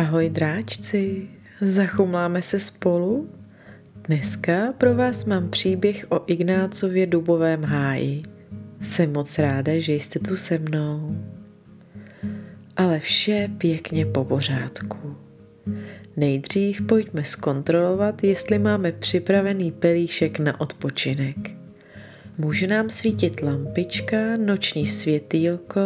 Ahoj dráčci, zachumláme se spolu? Dneska pro vás mám příběh o Ignácově dubovém háji. Jsem moc ráda, že jste tu se mnou. Ale vše pěkně po pořádku. Nejdřív pojďme zkontrolovat, jestli máme připravený pelíšek na odpočinek. Může nám svítit lampička, noční světýlko,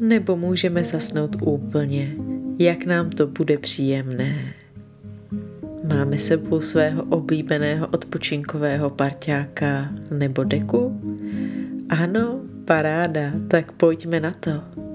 nebo můžeme zasnout úplně, jak nám to bude příjemné. Máme sebou svého oblíbeného odpočinkového parťáka nebo deku? Ano, paráda, tak pojďme na to.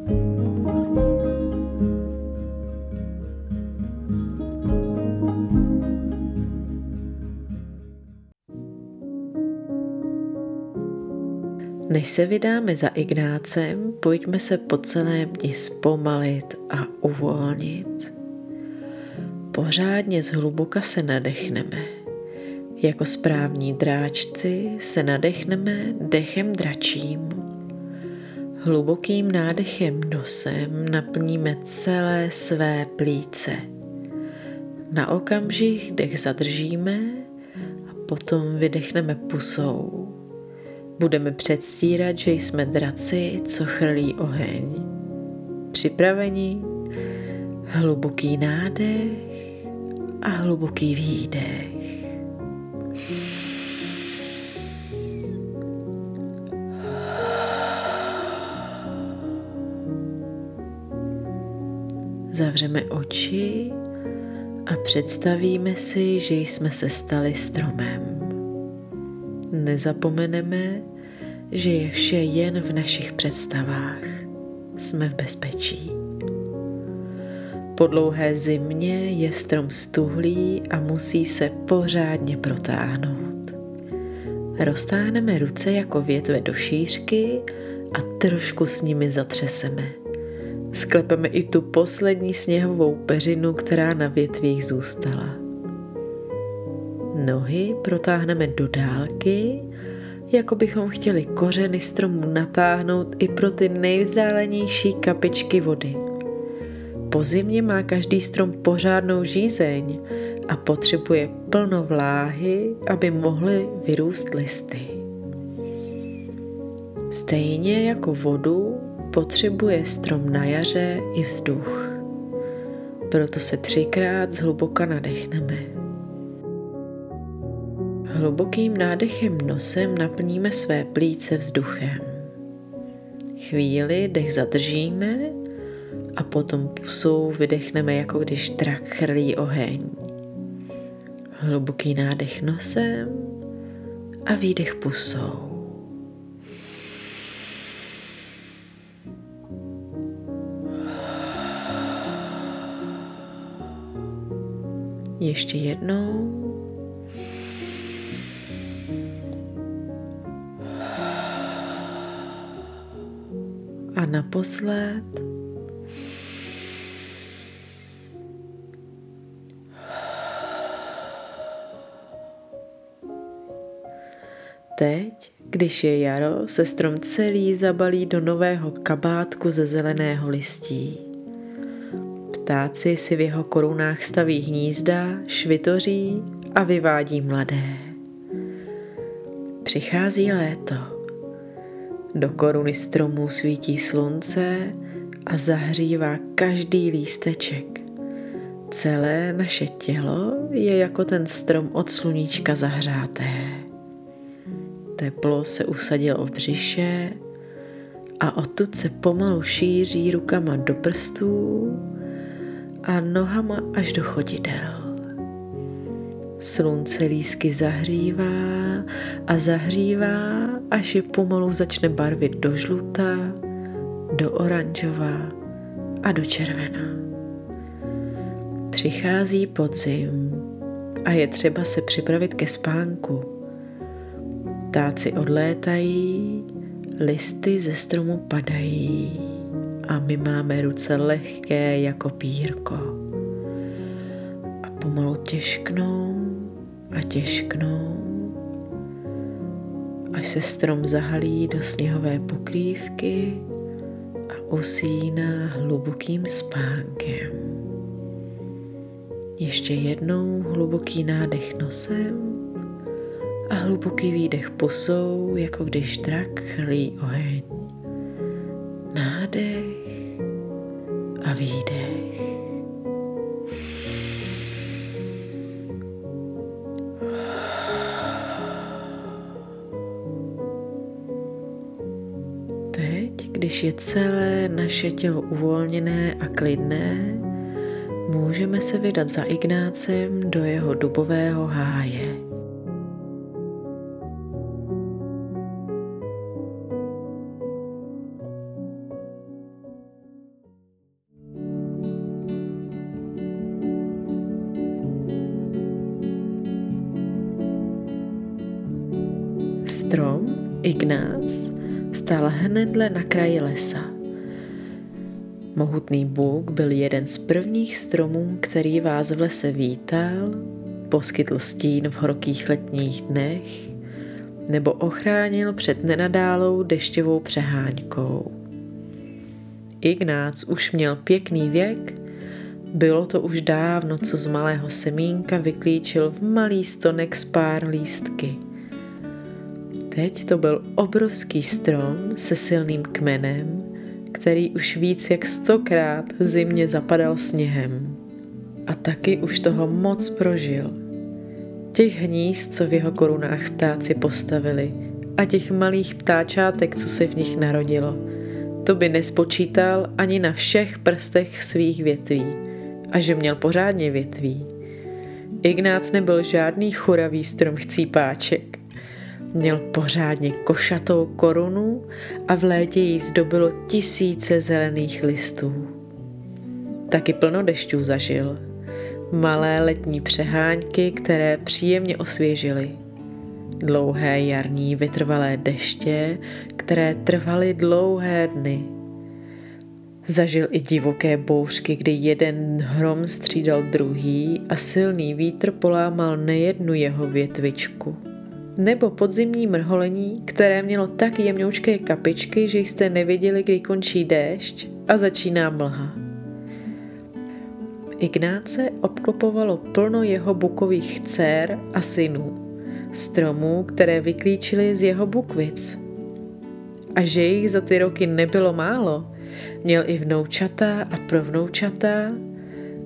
Než se vydáme za Ignácem, pojďme se po celém dni zpomalit a uvolnit. Pořádně zhluboka se nadechneme. Jako správní dráčci se nadechneme dechem dračím. Hlubokým nádechem nosem naplníme celé své plíce. Na okamžik dech zadržíme a potom vydechneme pusou. Budeme předstírat, že jsme draci, co chrlí oheň. Připraveni? Hluboký nádech a hluboký výdech. Zavřeme oči a představíme si, že jsme se stali stromem. Nezapomeneme, že je vše jen v našich představách. Jsme v bezpečí. Po dlouhé zimě je strom stuhlý a musí se pořádně protáhnout. Roztáhneme ruce jako větve do šířky a trošku s nimi zatřeseme. Sklepeme i tu poslední sněhovou peřinu, která na větvích zůstala. Nohy protáhneme do dálky, jako bychom chtěli kořeny stromu natáhnout i pro ty nejvzdálenější kapičky vody. Po zimě má každý strom pořádnou žízeň a potřebuje plno vláhy, aby mohly vyrůst listy. Stejně jako vodu potřebuje strom na jaře i vzduch. Proto se třikrát zhluboka nadechneme. Hlubokým nádechem nosem naplníme své plíce vzduchem. Chvíli dech zadržíme a potom pusou vydechneme, jako když trak chrlí oheň. Hluboký nádech nosem a výdech pusou. Ještě jednou. A naposled Teď, když je jaro, se strom celý zabalí do nového kabátku ze zeleného listí. Ptáci si v jeho korunách staví hnízda, švitoří a vyvádí mladé. Přichází léto. Do koruny stromů svítí slunce a zahřívá každý lísteček. Celé naše tělo je jako ten strom od sluníčka zahřáté. Teplo se usadilo v břiše a odtud se pomalu šíří rukama do prstů a nohama až do chodidel. Slunce lísky zahřívá a zahřívá, až je pomalu začne barvit do žluta, do oranžova a do červená. Přichází podzim a je třeba se připravit ke spánku. Ptáci odlétají, listy ze stromu padají a my máme ruce lehké jako pírko. A pomalu těžknou a těžknou, až se strom zahalí do sněhové pokrývky a usíná hlubokým spánkem. ještě jednou hluboký nádech nosem a hluboký výdech pusou, jako když drak chrlí oheň. Nádech a výdech. Když je celé naše tělo uvolněné a klidné, můžeme se vydat za Ignácem do jeho dubového háje. Hnedle na kraji lesa. Mohutný bůk byl jeden z prvních stromů, který vás v lese vítal, poskytl stín v horkých letních dnech nebo ochránil před nenadálou dešťovou přeháňkou. Ignác už měl pěkný věk, bylo to už dávno, co z malého semínka vyklíčil v malý stonek z pár lístky – Teď to byl obrovský strom se silným kmenem, který už víc jak stokrát v zimě zapadal sněhem. A taky už toho moc prožil. Těch hnízd, co v jeho korunách ptáci postavili, a těch malých ptáčátek, co se v nich narodilo, to by nespočítal ani na všech prstech svých větví. A že měl pořádně větví. Ignác nebyl žádný churavý strom chcípáček. Měl pořádně košatou korunu a v létě jí zdobilo tisíce zelených listů. Taky plno dešťů zažil. Malé letní přehánky, které příjemně osvěžily. Dlouhé jarní vytrvalé deště, které trvaly dlouhé dny. Zažil i divoké bouřky, kdy jeden hrom střídal druhý a silný vítr polámal nejednu jeho větvičku nebo podzimní mrholení, které mělo tak jemňoučké kapičky, že jste nevěděli, kdy končí déšť a začíná mlha. Ignáce obklopovalo plno jeho bukových dcer a synů, stromů, které vyklíčili z jeho bukvic. A že jich za ty roky nebylo málo, měl i vnoučata a provnoučata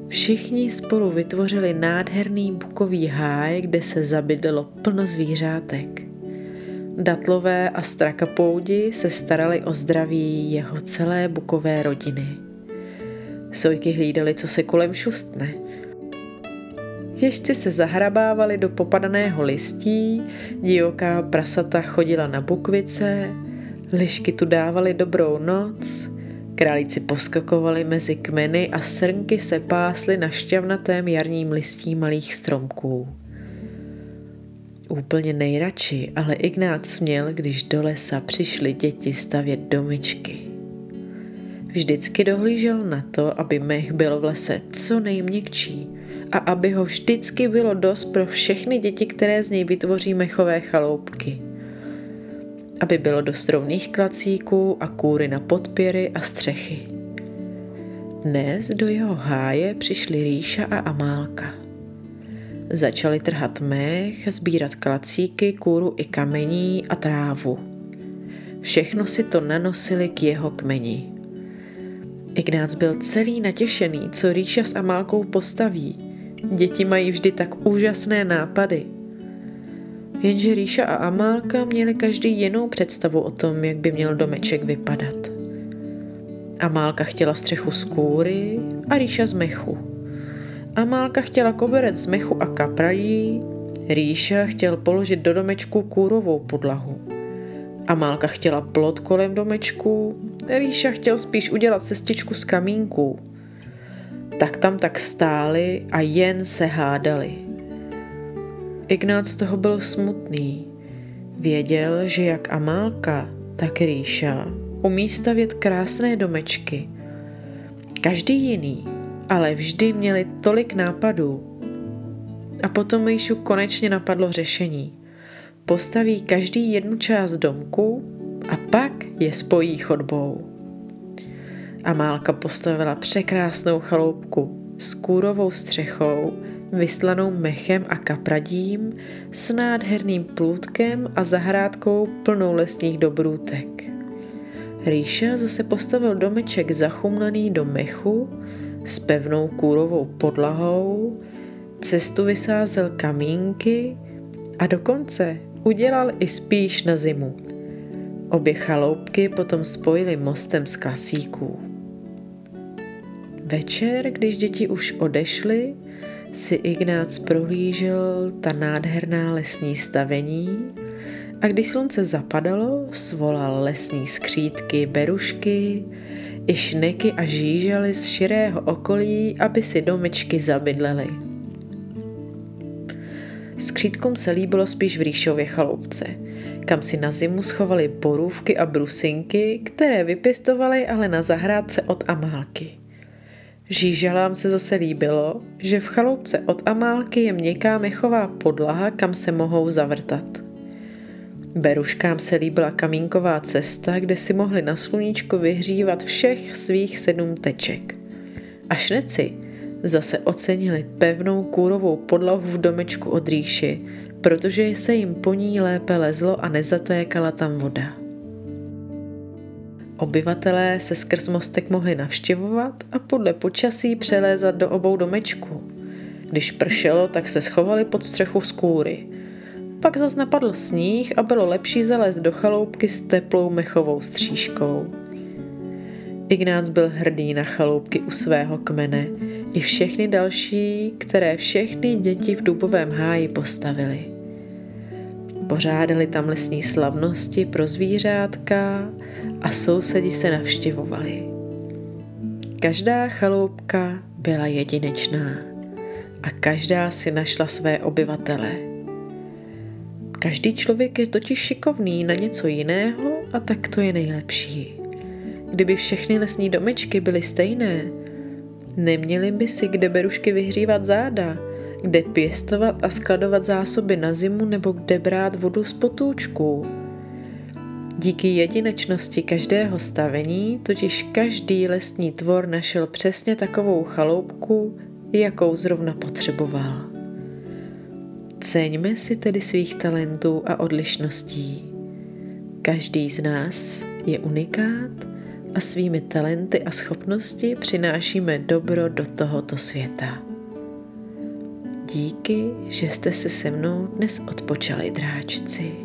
Všichni spolu vytvořili nádherný bukový háj, kde se zabydlelo plno zvířátek. Datlové a strakapoudi se starali o zdraví jeho celé bukové rodiny. Sojky hlídali, co se kolem šustne. Ježci se zahrabávali do popadaného listí, divoká prasata chodila na bukvice, lišky tu dávali dobrou noc, Králíci poskakovali mezi kmeny a srnky se pásly na šťavnatém jarním listí malých stromků. Úplně nejradši ale Ignác měl, když do lesa přišli děti stavět domičky. Vždycky dohlížel na to, aby mech byl v lese co nejměkčí a aby ho vždycky bylo dost pro všechny děti, které z něj vytvoří mechové chaloupky – aby bylo dost rovných klacíků a kůry na podpěry a střechy. Dnes do jeho háje přišli Ríša a Amálka. Začali trhat mech, sbírat klacíky, kůru i kamení a trávu. Všechno si to nanosili k jeho kmeni. Ignác byl celý natěšený, co Ríša s Amálkou postaví. Děti mají vždy tak úžasné nápady – Jenže Ríša a Amálka měli každý jinou představu o tom, jak by měl domeček vypadat. Amálka chtěla střechu z kůry a Ríša z mechu. Amálka chtěla koberec z mechu a kaprají, Ríša chtěl položit do domečku kůrovou podlahu. Amálka chtěla plot kolem domečku, Ríša chtěl spíš udělat cestičku z kamínků. Tak tam tak stáli a jen se hádali. Ignác z toho byl smutný. Věděl, že jak Amálka, tak Ríša umí stavět krásné domečky. Každý jiný, ale vždy měli tolik nápadů. A potom Ríšu konečně napadlo řešení. Postaví každý jednu část domku a pak je spojí chodbou. Amálka postavila překrásnou chaloupku, s kůrovou střechou, vyslanou mechem a kapradím, s nádherným plůtkem a zahrádkou plnou lesních dobrůtek. Rýša zase postavil domeček zachumlaný do mechu s pevnou kůrovou podlahou, cestu vysázel kamínky a dokonce udělal i spíš na zimu. Obě chaloupky potom spojili mostem z klasíků. Večer, když děti už odešly, si Ignác prohlížel ta nádherná lesní stavení a když slunce zapadalo, svolal lesní skřítky, berušky, i šneky a žížaly z širého okolí, aby si domečky zabydlely. Skřítkům se líbilo spíš v Rýšově chaloupce, kam si na zimu schovali borůvky a brusinky, které vypěstovali ale na zahrádce od Amálky. Žížalám se zase líbilo, že v chaloupce od Amálky je měkká mechová podlaha, kam se mohou zavrtat. Beruškám se líbila kamínková cesta, kde si mohli na sluníčku vyhřívat všech svých sedm teček. A šneci zase ocenili pevnou kůrovou podlahu v domečku od rýši, protože se jim po ní lépe lezlo a nezatékala tam voda. Obyvatelé se skrz mostek mohli navštěvovat a podle počasí přelézat do obou domečků. Když pršelo, tak se schovali pod střechu skůry. Pak zas napadl sníh a bylo lepší zalézt do chaloupky s teplou mechovou střížkou. Ignác byl hrdý na chaloupky u svého kmene i všechny další, které všechny děti v dubovém háji postavili. Pořádali tam lesní slavnosti pro zvířátka a sousedi se navštěvovali. Každá chaloupka byla jedinečná a každá si našla své obyvatele. Každý člověk je totiž šikovný na něco jiného a tak to je nejlepší. Kdyby všechny lesní domečky byly stejné, neměli by si kde berušky vyhřívat záda, kde pěstovat a skladovat zásoby na zimu nebo kde brát vodu z potůčků. Díky jedinečnosti každého stavení totiž každý lesní tvor našel přesně takovou chaloupku, jakou zrovna potřeboval. Ceňme si tedy svých talentů a odlišností. Každý z nás je unikát a svými talenty a schopnosti přinášíme dobro do tohoto světa. Díky, že jste se se mnou dnes odpočali, dráčci.